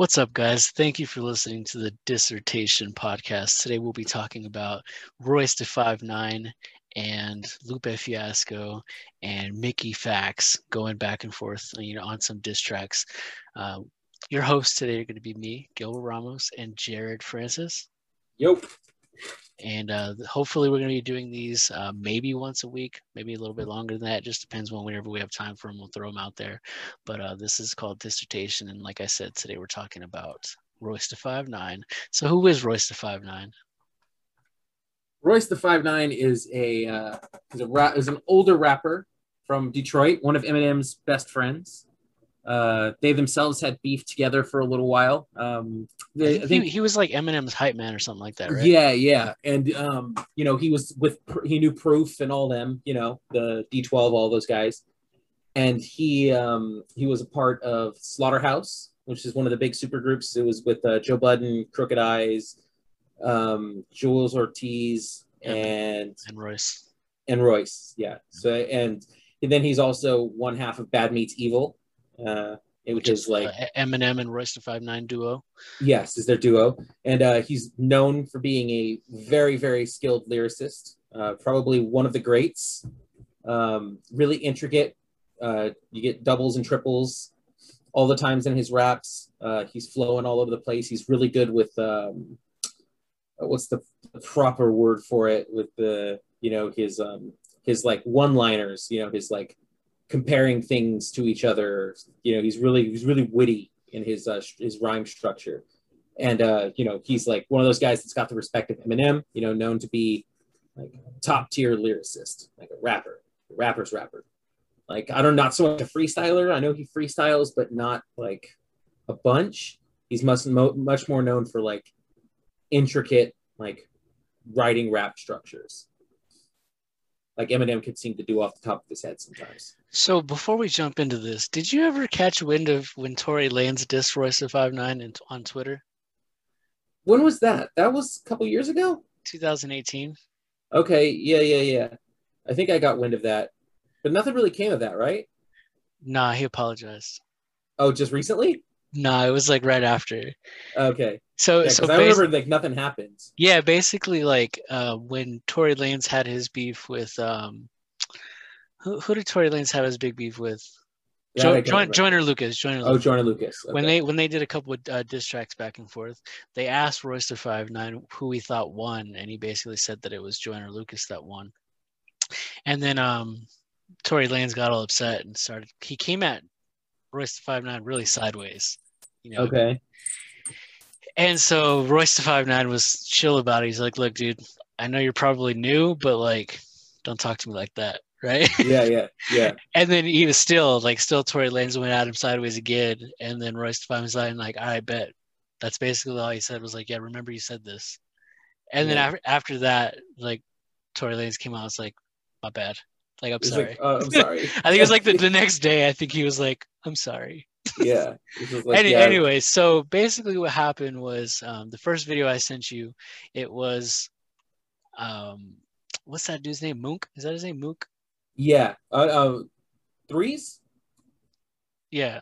What's up, guys? Thank you for listening to the Dissertation Podcast. Today we'll be talking about Royce da Five Nine and Lupe Fiasco and Mickey Factz going back and forth, you know, on some diss tracks. Uh, your hosts today are going to be me, Gil Ramos, and Jared Francis. Yep. And uh, hopefully, we're going to be doing these uh, maybe once a week, maybe a little bit longer than that. Just depends on whenever we have time for them. We'll throw them out there. But uh, this is called dissertation, and like I said, today we're talking about Royce Five Nine. So, who is Royce Five Nine? Royce da Five Nine is a uh, is a ra- is an older rapper from Detroit, one of Eminem's best friends. Uh, they themselves had beef together for a little while. Um, I think, I think he, he was like Eminem's hype man or something like that, right? Yeah, yeah, and um, you know, he was with he knew Proof and all them, you know, the D12, all those guys, and he um he was a part of Slaughterhouse, which is one of the big super groups. It was with uh, Joe Budden, Crooked I, um, Joell Ortiz, Yeah. and And Royce. and Royce, yeah. So and, and then he's also one half of Bad Meets Evil, uh, which is like uh, Eminem and Royce da Five Nine duo. Yes, is their duo, and uh, he's known for being a very, very skilled lyricist. Uh, probably one of the greats. Um, really intricate. Uh, you get doubles and triples all the times in his raps. Uh, he's flowing all over the place. He's really good with um, what's the proper word for it? With the you know his um, his like one-liners. You know his like comparing things to each other. You know he's really he's really witty in his uh, his rhyme structure, and uh, you know he's like one of those guys that's got the respect of Eminem. You know, known to be like top tier lyricist, like a rapper, a rapper's rapper. Like I don't not so much a freestyler. I know he freestyles, but not like a bunch. He's much mo- much more known for like intricate like writing rap structures. Like Eminem could seem to do off the top of his head sometimes. So before we jump into this, did you ever catch wind of when Tory Lanez dissed Royce Five Nine in- on Twitter? When was that? That was a couple years ago. 2018. Okay, yeah, yeah, yeah. I think I got wind of that, but nothing really came of that, right? Nah, he apologized. Oh, just recently? Nah, it was like right after. Okay, So yeah, so I remember like nothing happens. yeah, basically like uh, when Tory Lanez had his beef with um, who, who did Tory Lanez have his big beef with? Jo- Join. Joyner Lucas. Joyner Oh, Lucas. Jordan Lucas. when they when they did a couple of uh, diss tracks back and forth, they asked Royce da Five Nine who he thought won, and he basically said that it was Joyner Lucas that won. And then um, Tory Lanez got all upset and started. He came at Royce da Five Nine really sideways, you know. okay, And so Royce da Five Nine was chill about it. He's like, "Look, dude, I know you're probably new, but like, don't talk to me like that, right?" yeah, yeah, yeah. And then he was still like still Tory Lanez went at him sideways again, and then Royce da Five Nine like, I bet. That's basically all he said was like, yeah, remember you said this. And then after after that, like Tory Lanez came out, and was like, my bad. Like I'm sorry. like, uh, I'm sorry. I think it was like the, the next day. I think he was like, I'm sorry. yeah. Like, Any, yeah, Anyway, so basically what happened was um, the first video I sent you, it was, um, what's that dude's name? Mook? Is that his name? Mook? yeah. Uh, uh, threes. Yeah.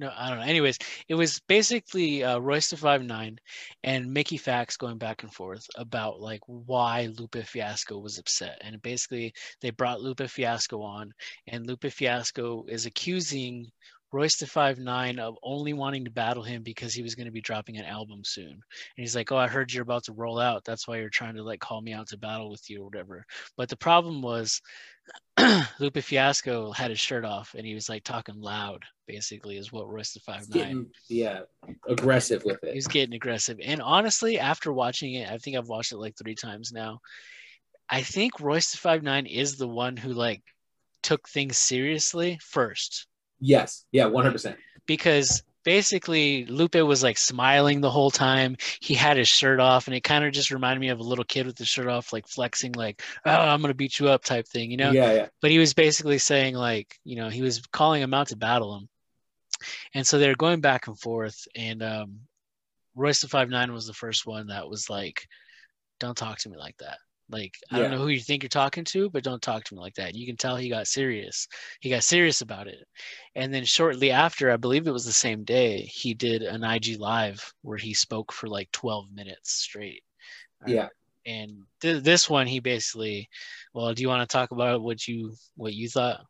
No, I don't know. Anyways, it was basically uh, Royce da Five Nine and Mickey Factz going back and forth about like why Lupe Fiasco was upset, and basically they brought Lupe Fiasco on, and Lupe Fiasco is accusing Royce da Five Nine of only wanting to battle him because he was going to be dropping an album soon, and he's like, "Oh, I heard you're about to roll out. That's why you're trying to like call me out to battle with you or whatever." But the problem was Lupe Fiasco had his shirt off and he was like talking loud, basically, is what Royce da Five Nine. yeah aggressive with He it. was getting aggressive. And honestly, after watching it, I think I've watched it like three times now. I think Royce da Five Nine is the one who like took things seriously first. Yes. Yeah. One hundred percent. Because basically Lupe was like smiling the whole time. He had his shirt off, and it kind of just reminded me of a little kid with his shirt off, like flexing, like, oh, I'm gonna beat you up type thing, you know? Yeah. Yeah. but he was basically saying like you know he was calling him out to battle him and so they're going back and forth and um royce da five nine was the first one that was like don't talk to me like that Like I don't know who you think you're talking to, but don't talk to me like that. You can tell he got serious. He got serious about it. And then shortly after, I believe it was the same day, he did an IG live where he spoke for like 12 minutes straight. Uh, yeah. And th- this one, he basically, well, do you want to talk about what you what you thought?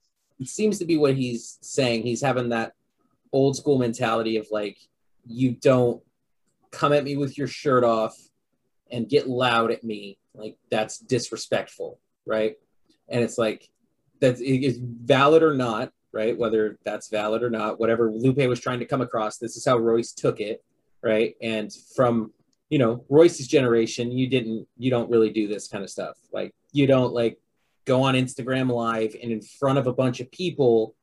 it seems to be what he's saying. He's having that old school mentality of like, you don't come at me with your shirt off and get loud at me. Like that's disrespectful, right? And it's like that is valid or not, right? Whether that's valid or not, whatever Lupe was trying to come across, this is how Royce took it, right? And from you know Royce's generation, you didn't, you don't really do this kind of stuff. Like you don't like go on Instagram live and in front of a bunch of people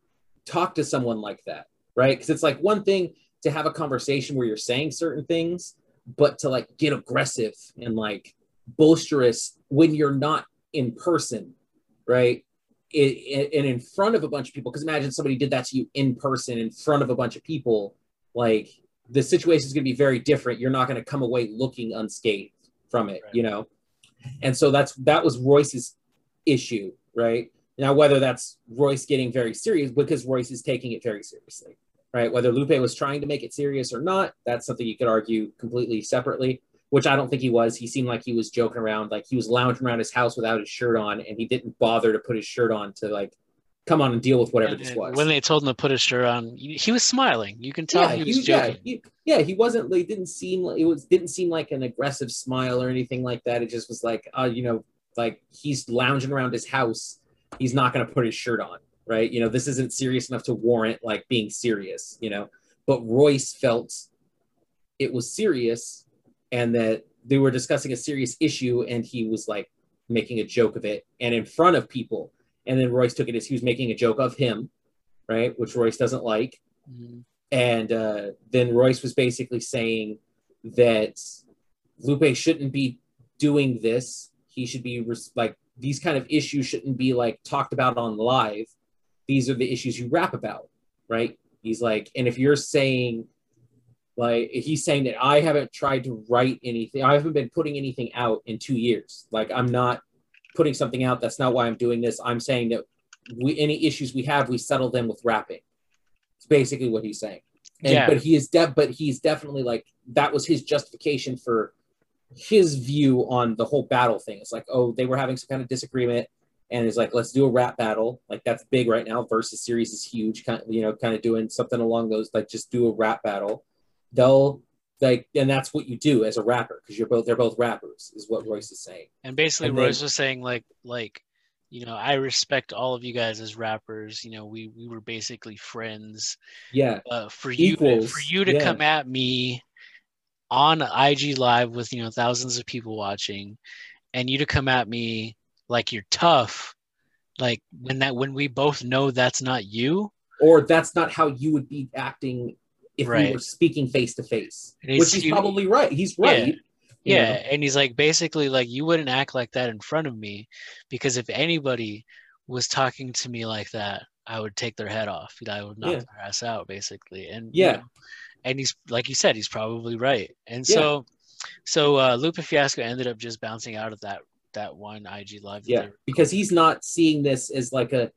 talk to someone like that, right? Because it's like one thing to have a conversation where you're saying certain things, but to like get aggressive and like boisterous when you're not in person, right? It, and in front of a bunch of people, because imagine somebody did that to you in person in front of a bunch of people, like the situation is going to be very different. You're not going to come away looking unscathed from it, Right. you know? And so that's that was Royce's issue, right? Now, whether that's Royce getting very serious because Royce is taking it very seriously, right? Whether Lupe was trying to make it serious or not, that's something you could argue completely separately, which I don't think he was. He seemed like he was joking around, like he was lounging around his house without his shirt on, and he didn't bother to put his shirt on to like come on and deal with whatever And this was. When they told him to put his shirt on, he he was smiling. You can tell yeah, he was yeah, joking. he, yeah, he wasn't like didn't seem like it was didn't seem like an aggressive smile or anything like that. It just was like, uh, you know, like he's lounging around his house. He's not going to put his shirt on, right? You know, this isn't serious enough to warrant like being serious, you know. But Royce felt it was serious and that they were discussing a serious issue and he was like making a joke of it and in front of people. And then Royce took it as he was making a joke of him, right? Which Royce doesn't like Mhm. and uh, then Royce was basically saying that Lupe shouldn't be doing this. He should be res- like these kind of issues shouldn't be like talked about on live. These are the issues you rap about, right? He's like, and if you're saying like he's saying that I haven't tried to write anything, I haven't been putting anything out in two years. Like I'm not putting something out. That's not why I'm doing this. I'm saying that we any issues we have, we settle them with rapping. It's basically what he's saying. And, Yeah. But he is de- but he's definitely like that was his justification for his view on the whole battle thing. It's like, oh, they were having some kind of disagreement, and it's like, let's do a rap battle. Like that's big right now. Verzuz series is huge. Kind of, you know, kind of doing something along those like just do a rap battle. They'll like, and that's what you do as a rapper because you're both they're both rappers, is what Royce is saying. And basically, And then- Royce was saying like like you know I respect all of you guys as rappers. You know we we were basically friends. Yeah, Uh, for you for you to yeah. come at me on IG live with you know thousands of people watching, and you to come at me like you're tough, like when that when we both know that's not you. or that's not how you would be acting if we Right. were speaking face to face. Which he's he- probably right. He's right. you Yeah, know? and he's like basically like you wouldn't act like that in front of me because if anybody was talking to me like that, I would take their head off. I would knock Yeah. their ass out basically. And you Yeah. know, and he's like you said, he's probably right. And Yeah. so so uh Lupe Fiasco ended up just bouncing out of that that one IG live. Yeah, because he's not seeing this as like a,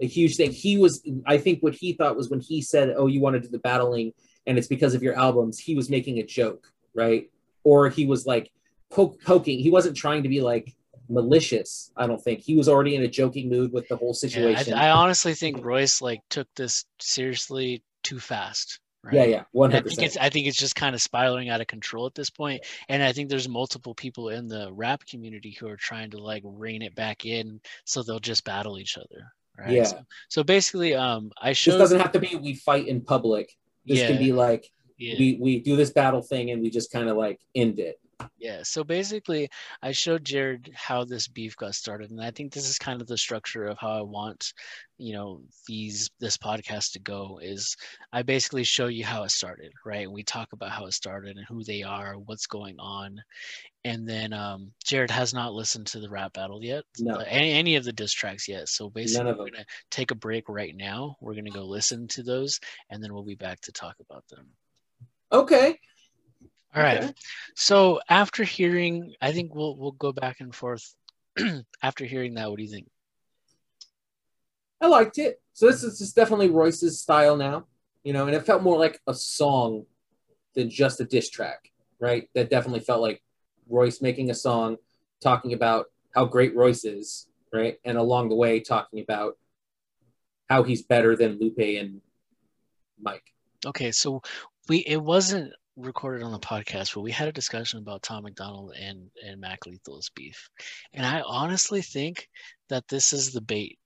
a huge thing. He was, I think, what he thought was when he said, "Oh, you want to do the battling, and it's because of your albums." He was making a joke, right? Or he was like poke, poking. He wasn't trying to be like malicious. I don't think he was already in a joking mood with the whole Yeah, situation. I, I honestly think Royce like took this seriously too fast. Right? yeah, yeah, one I hundred think it's. I think it's just kind of spiraling out of control at this point, and I think there's multiple people in the rap community who are trying to like rein it back in, so they'll just battle each other. Right. Yeah. So, so basically, um, I This showed. doesn't have to be we fight in public. This yeah, can be like yeah, we we do this battle thing and we just kind of like end it. Yeah. So basically, I showed Jared how this beef got started, and I think this is kind of the structure of how I want, you know, these this podcast to go. Is I basically show you how it started, right? We talk about how it started and who they are, what's going on, and then um, Jared has not listened to the rap battle yet, No. any, any of the diss tracks yet. So basically, we're gonna take a break right now. We're gonna go listen to those, and then we'll be back to talk about them. Okay. All right. Okay. So after hearing, I think we'll we'll go back and forth after hearing that, what do you think? I liked it. So this is just definitely Royce's style now, you know, and it felt more like a song than just a diss track, right? That definitely felt like Royce making a song talking about how great Royce is, right? And along the way talking about how he's better than Lupe and Mike. Okay, so we it wasn't recorded on the podcast, but we had a discussion about Tom MacDonald and and Mac Lethal's beef, and I honestly think that this is the bait.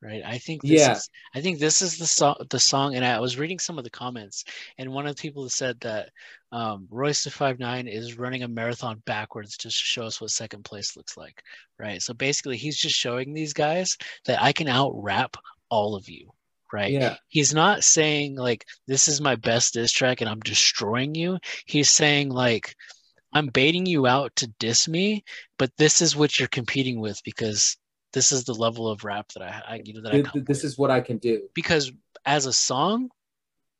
Right, I think this Yeah. is I think this is the song. The song, and I was reading some of the comments, and one of the people said that um, Royce da Five Nine is running a marathon backwards just to show us what second place looks like. Right, so basically, he's just showing these guys that I can out rap all of you. Right, Yeah. he's not saying like this is my best diss track and I'm destroying you. He's saying like I'm baiting you out to diss me, but this is what you're competing with because this is the level of rap that I, I you know that I come this is what I can do. because as a song,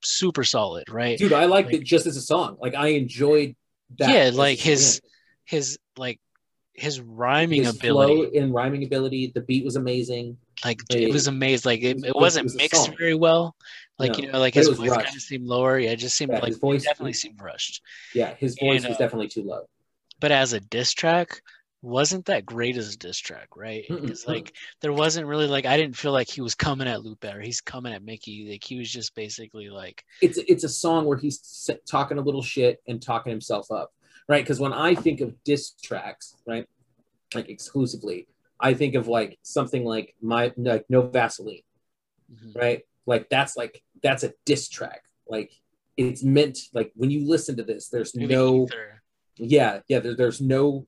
super solid, right? Dude, I liked Like- it just as a song. Like I enjoyed that. Yeah, like his his like his rhyming his ability, flow and rhyming ability. The beat was amazing. like Hey, it was amazing. Like it, was- it it wasn't was mixed song. very well. Like you know, like his was voice kind of seemed lower. Yeah, it just seemed Yeah, like his voice- it definitely seemed rushed. Yeah, his voice And, was uh, definitely too low. but as a diss track wasn't that great as a diss track right because like there wasn't really like i didn't feel like he was coming at lupe or he's coming at mickey like he was just basically like It's it's a song where he's talking a little shit and talking himself up, right? Because when I think of diss tracks, right, like exclusively, I think of like something like my like no Vaseline, mhm. right? Like that's like that's a diss track. Like it's meant like when you listen to this, there's Maybe no Ether. yeah yeah there, there's no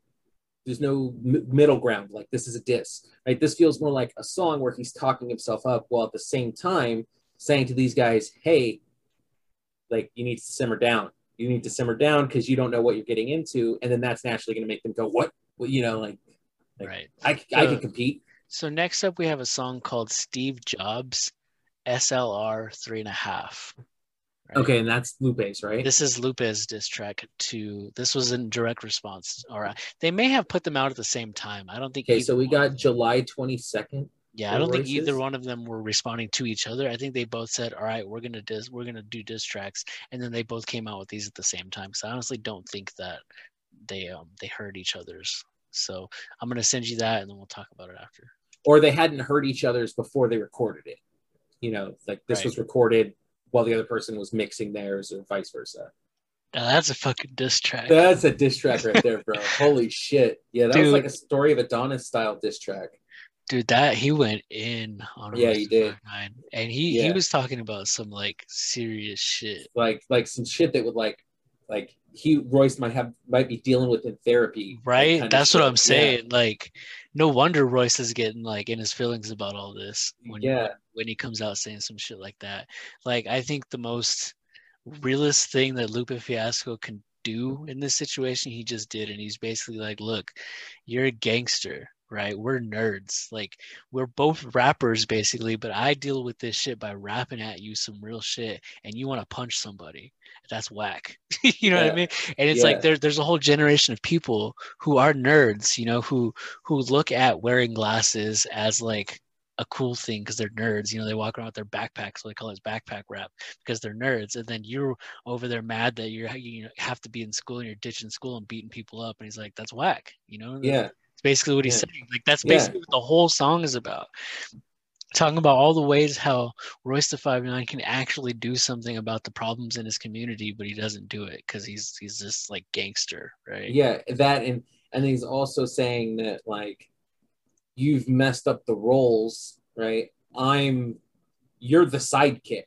there's no m- middle ground like this is a diss right this feels more like a song where he's talking himself up while at the same time saying to these guys hey like you need to simmer down you need to simmer down because you don't know what you're getting into and then that's naturally going to make them go what? Well, you know like Like, right. I, I can compete. so next up we have a song called steve jobs slr three and a half. Right? okay and that's lupe's right? This is lupe's diss track to this was in direct response or uh, they may have put them out at the same time. I don't think okay so we got july 22nd Yeah, I don't think either one of them were responding to each other. I think they both said, "All right, we're gonna dis, we're gonna do diss tracks," and then they both came out with these at the same time. So I honestly don't think that they um they heard each other's. So I'm gonna send you that, and then we'll talk about it after. or they hadn't heard each other's before they recorded it you know like this Right. was recorded while the other person was mixing theirs or vice versa Now, that's a fucking diss track. That's a diss track right there, bro. Holy shit. Yeah, that was like a story of Adidon style diss track. Dude, that he went in on Yeah, he did. 5'9", and he he was talking about some like serious shit. Like like some shit that would like like he Royce might have might be dealing with in therapy. Right? That's what shit. I'm saying. Like, no wonder Royce is getting like in his feelings about all this. When, Yeah. when he comes out saying some shit like that. Like I think the most realist thing that Lupe Fiasco can do in this situation, he just did, and he's basically like, "Look, you're a gangster, right? We're nerds. Like we're both rappers, basically, but I deal with this shit by rapping at you some real shit, and you want to punch somebody. That's whack. you know what I mean? And it's Yeah. like there, there's a whole generation of people who are nerds, you know, who who look at wearing glasses as like a cool thing because they're nerds. You know, they walk around with their backpacks, so they call it backpack rap because they're nerds. And then you're over there mad that you're you have to be in school and you're ditching school and beating people up. And he's like, "That's whack." You know? Yeah. Basically what he's Yeah. saying. Like that's Yeah. basically what the whole song is about. Talking about all the ways how Royce da Five Nine can actually do something about the problems in his community, but he doesn't do it because he's he's just like gangster, right? Yeah, that and and he's also saying that like you've messed up the roles, right? I'm you're the sidekick,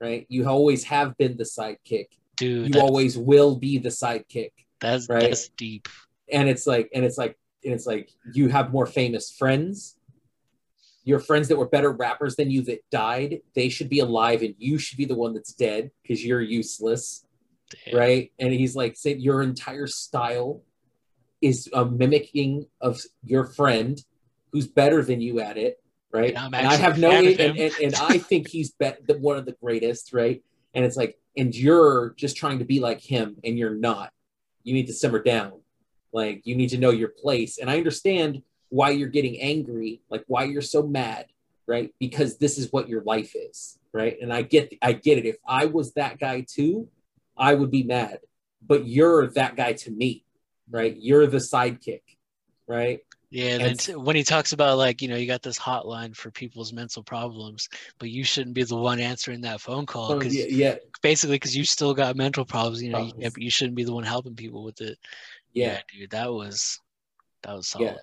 right? You always have been the sidekick. Dude, You always will be the sidekick. that's right? that's deep. and it's like and it's like and it's like you have more famous friends. Your friends that were better rappers than you that died they should be alive and you should be the one that's dead because you're useless Damn. right? And he's like say your entire style is a mimicking of your friend who's better than you at it right? And and i have no and, and, and i think he's be- the, one of the greatest right? And it's like and you're just trying to be like him and you're not. You need to simmer down Like you need to know your place. And I understand why you're getting angry, like why you're so mad, right? Because this is what your life is, right? And I get I get it. If I was that guy too, I would be mad. But you're that guy to me, right? You're the sidekick, right? Yeah, and t- when he talks about like, you know, you got this hotline for people's mental problems, but you shouldn't be the one answering that phone call oh, because yeah, yeah, basically because you still got mental problems, you know, you, you shouldn't be the one helping people with it. Yeah, dude, that was that was solid.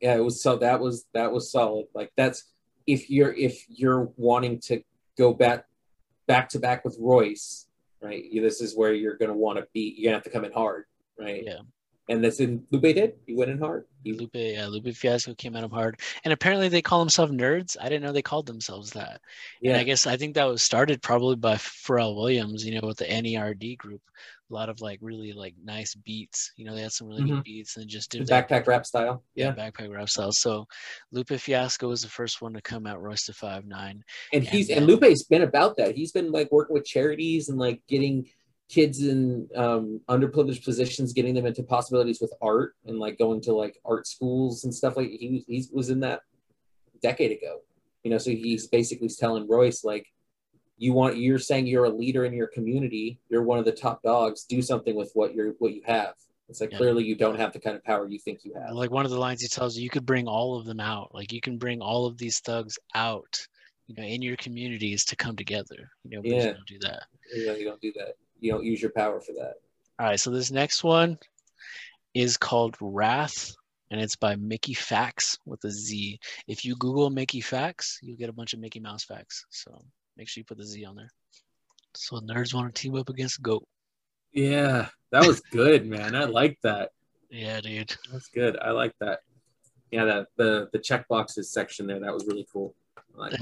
Yeah. yeah it was so that was that was solid like that's if you're if you're wanting to go back back to back with royce right you, this is where you're going to want to be you're going to have to come in hard right Yeah. And that's in lupe did he went in hard he, Lupe, yeah, Lupe Fiasco came at him hard, and apparently they call themselves nerds. I didn't know they called themselves that. And yeah I guess I think that was started probably by Pharrell Williams, you know, with the NERD group. A lot of like really like nice beats. You know, they had some really good mm-hmm. beats and just did that backpack rap style yeah, yeah backpack rap style. So Lupe Fiasco was the first one to come out royce da five nine. and he's And and lupe's been about that he's been like working with charities and like getting kids in um, underprivileged positions getting them into possibilities with art and like going to like art schools and stuff like he, he was in that decade ago you know so he's basically telling royce like you want you're saying you're a leader in your community you're one of the top dogs do something with what you're what you have it's like Yeah. clearly you don't have the kind of power you think you have Like one of the lines he tells you, you could bring all of them out. Like you can bring all of these thugs out, you know, in your communities to come together. You know, but you Yeah. don't do that. Yeah, you don't do that you don't use your power for that All right, so this next one is called Wrath, and it's by Mickey Facts with a Z. If you Google Mickey Facts, you'll get a bunch of Mickey Mouse facts. So make sure you put the Z on there. So nerds want to team up against Goat. yeah that was good man i like that Yeah, dude. That's good. I like that. Yeah, that the the check boxes section there that was really cool. I like that.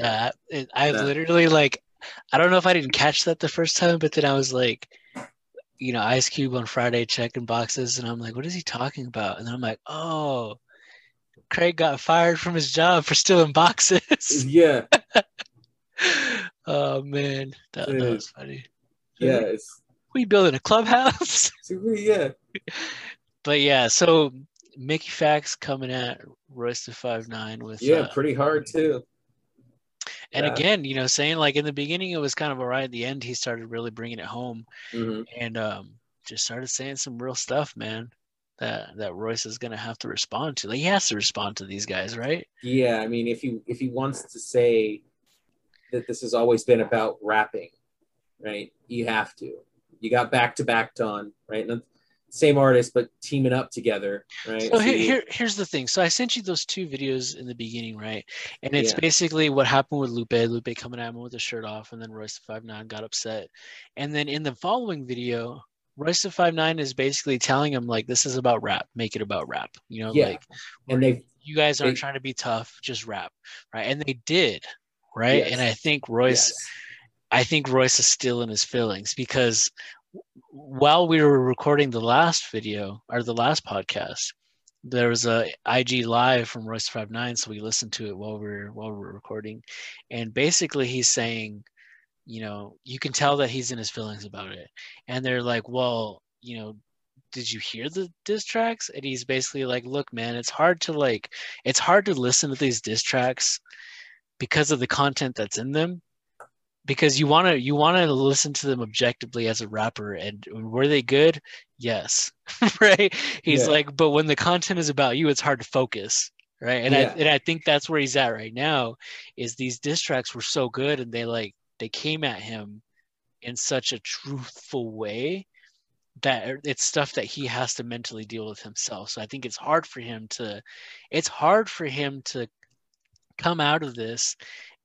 Yeah, it, I That- literally like, I don't know if I didn't catch that the first time, but then I was like, you know, Ice Cube on Friday checking boxes, and I'm like, what is he talking about? And then I'm like, oh, Craig got fired from his job for stealing boxes. Yeah, oh man, that, that was funny. yeah, it's We building a clubhouse. yeah, but yeah, so Mickey Factz coming at Royce da five nine with yeah, uh, pretty hard too. And Yeah. again, you know, saying like in the beginning it was kind of alright. At the end, he started really bringing it home. Mhm. and um, just started saying some real stuff, man. That that Royce is gonna have to respond to. Like he has to respond to these guys, right? Yeah, I mean, if he if he wants to say that this has always been about rapping, right? You have to. You got back to back done, right? And same artist, but teaming up together, right? So here, here, here's the thing. So I sent you those two videos in the beginning, right? And it's Yeah. basically what happened with Lupe. Lupe coming at him with his shirt off, and then Royce Five Nine got upset. And then in the following video, Royce Five Nine is basically telling him like, "This is about rap. Make it about rap." You know, Yeah. like and they you guys aren't they- trying to be tough, just rap, right? And they did, right? Yes. And I think Royce. yes. I think Royce is still in his feelings because while we were recording the last video or the last podcast, there was a IG live from Royce Five Nine, so we listened to it while we are while we are recording, and basically he's saying, you know, you can tell that he's in his feelings about it, and they're like, well, you know. Did you hear the diss tracks? And he's basically like, look, man, it's hard to like, it's hard to listen to these diss tracks because of the content that's in them because you want to you want to listen to them objectively as a rapper and were they good? Yes. Right? He's Yeah. like but when the content is about you it's hard to focus. Right? And Yeah. i and i think that's where he's at right now is these diss tracks were so good and they like they came at him in such a truthful way that er, it's stuff that he has to mentally deal with himself. So i think it's hard for him to it's hard for him to come out of this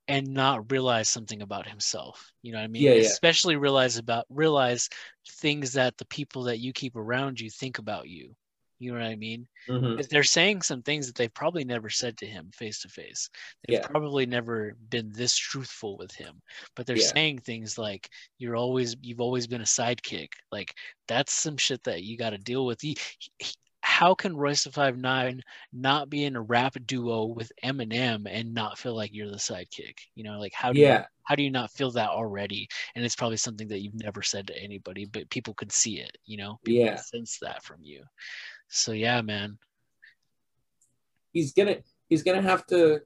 and not realize something about himself. You know what I mean? Yeah, yeah. Especially realize about realize things that the people that you keep around you think about you. You know what I mean? Mhm. 'Cause They're saying some things that they've probably never said to him face to face. They've Yeah. probably never been this truthful with him. But they're Yeah. saying things like you're always you've always been a sidekick. Like that's some shit that you got to deal with. He, he, how can Royce da Five Nine not be in a rap duo with Eminem and not feel like you're the sidekick? You know, like how do Yeah. you, how do you not feel that already? And it's probably something that you've never said to anybody, but people could see it. You know, people Yeah. sense that from you. So yeah, man. he's gonna he's gonna have to.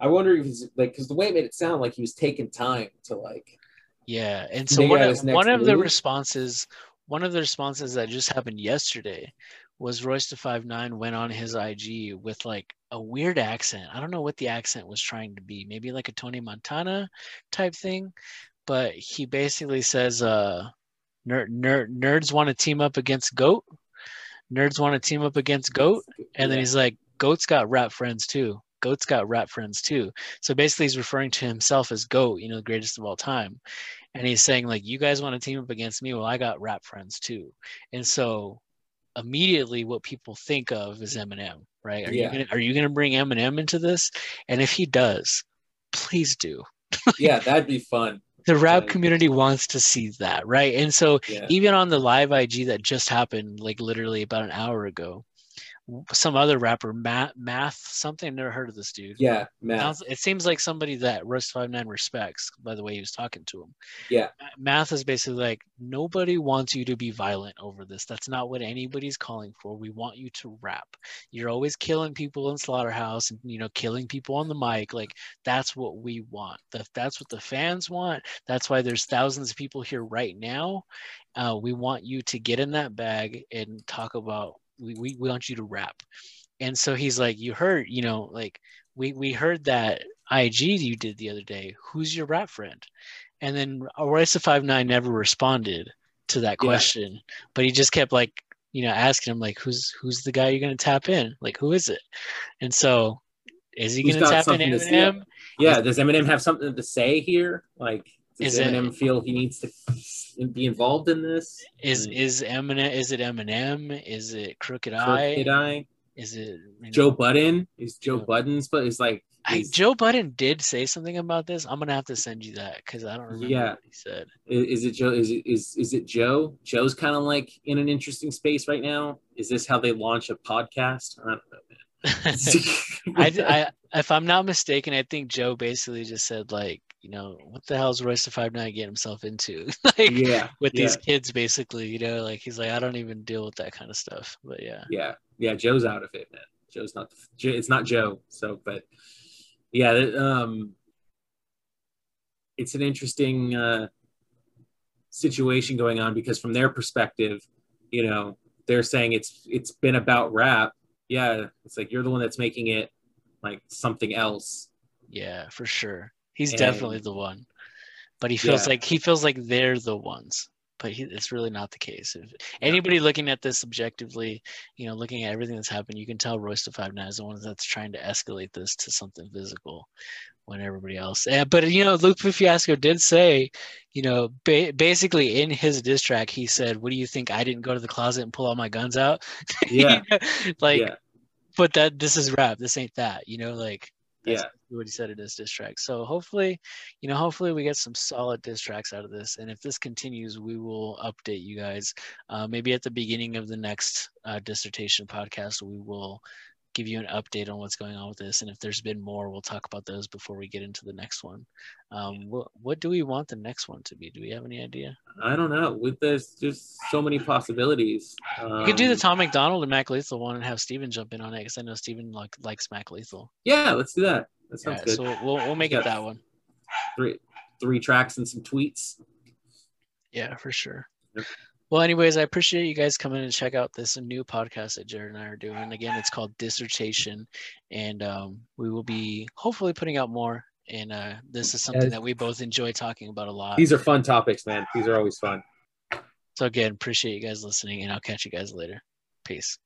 I wonder if he's like because the way it made it sound like he was taking time to like. Yeah, and so one of, one of the responses, one of the responses that just happened yesterday, was Royce da Five Nine went on his IG with like a weird accent. I don't know what the accent was trying to be. Maybe like a Tony Montana type thing, but he basically says, "Uh, nerd, nerd, nerds want to team up against Goat. Nerds want to team up against Goat." And then he's like, Goat's got rap friends too. Goat's got rap friends too. So basically, he's referring to himself as Goat, you know, the greatest of all time. And he's saying, like, you guys want to team up against me? Well, I got rap friends too. And so immediately what people think of is Eminem, right? Are Yeah. you gonna are you gonna bring Eminem into this? And if he does, please do. yeah, that'd be fun. The rap community wants to see that, right? And so Yeah, even on the live IG that just happened, like literally about an hour ago, some other rapper, Math, Math something, I've never heard of this dude. yeah, Math. It seems like somebody that Russ Five Nine respects by the way he was talking to him. Yeah. Math is basically like nobody wants you to be violent over this. That's not what anybody's calling for. We want you to rap. You're always killing people in slaughterhouse and you know killing people on the mic. Like that's what we want. That's what the fans want, that's why there's thousands of people here right now. Uh, we want you to get in that bag and talk about. We, we, we want you to rap. And so he's like, you heard, you know, like we we heard that IG you did the other day. Who's your rap friend? And then Royce da Five Nine never responded to that Yeah. question, but he just kept like, you know, asking him like, who's who's the guy you're gonna tap in? Like, who is it? And so, is he Who's gonna tap in something to say? Eminem? Yeah, does Eminem have something to say here? Like, does Is it- Eminem feel he needs to be involved in this? Is is Eminem? Is it Eminem? Is it Crooked I? Crooked I? Is it you know- Joe Budden? Is Joe Budden's but is like I, Joe Budden did say something about this. I'm gonna have to send you that because I don't remember Yeah. what he said. is it Joe is it is is it Joe? Joe's kind of like in an interesting space right now. Is this how they launch a podcast? I don't know, I, man. I, if I'm not mistaken, I think Joe basically just said like, you know, what the hell is Royce Five Nine getting himself into? like yeah, with yeah, these kids, basically, you know, like he's like, I don't even deal with that kind of stuff. But yeah, yeah, yeah. Joe's out of it, man. Joe's not. The, it's not Joe. So, but yeah, um, it's an interesting uh, situation going on because from their perspective, you know, they're saying it's it's been about rap. Yeah, it's like you're the one that's making it like something else. yeah, for sure. He's And- definitely the one. But he feels Yeah. like he feels like they're the ones. But he, it's really not the case. If anybody looking at this objectively, you know, looking at everything that's happened, you can tell Royce da Five Nine is the one that's trying to escalate this to something physical when everybody else. eh, but you know, Luke Fiasco did say, you know, ba- basically in his diss track, he said, "What do you think? I didn't go to the closet and pull all my guns out." Yeah, like, yeah, but that this is rap. This ain't that. You know, like yeah. What he said in his diss track. So hopefully, you know, hopefully we get some solid diss tracks out of this. And if this continues, we will update you guys. Uh, maybe at the beginning of the next uh, dissertation podcast, we will give you an update on what's going on with this. And if there's been more, we'll talk about those before we get into the next one. Um, what what do we want the next one to be? Do we have any idea? I don't know. With this, there's so many possibilities. Um, You could do the Tom MacDonald and Mac Lethal one and have Steven jump in on it because I know Steven like likes Mac Lethal. Yeah, let's do that. That sounds Yeah, good. so we'll we'll make it that one. three three tracks and some tweets. Yeah, for sure. Yep. Well, anyways, I appreciate you guys coming and check out this new podcast that Jared and I are doing. Again, it's called Dissertation, and um, we will be hopefully putting out more. And uh, this is something that we both enjoy talking about a lot. These are fun topics, man. These are always fun. So again, appreciate you guys listening, and I'll catch you guys later. Peace.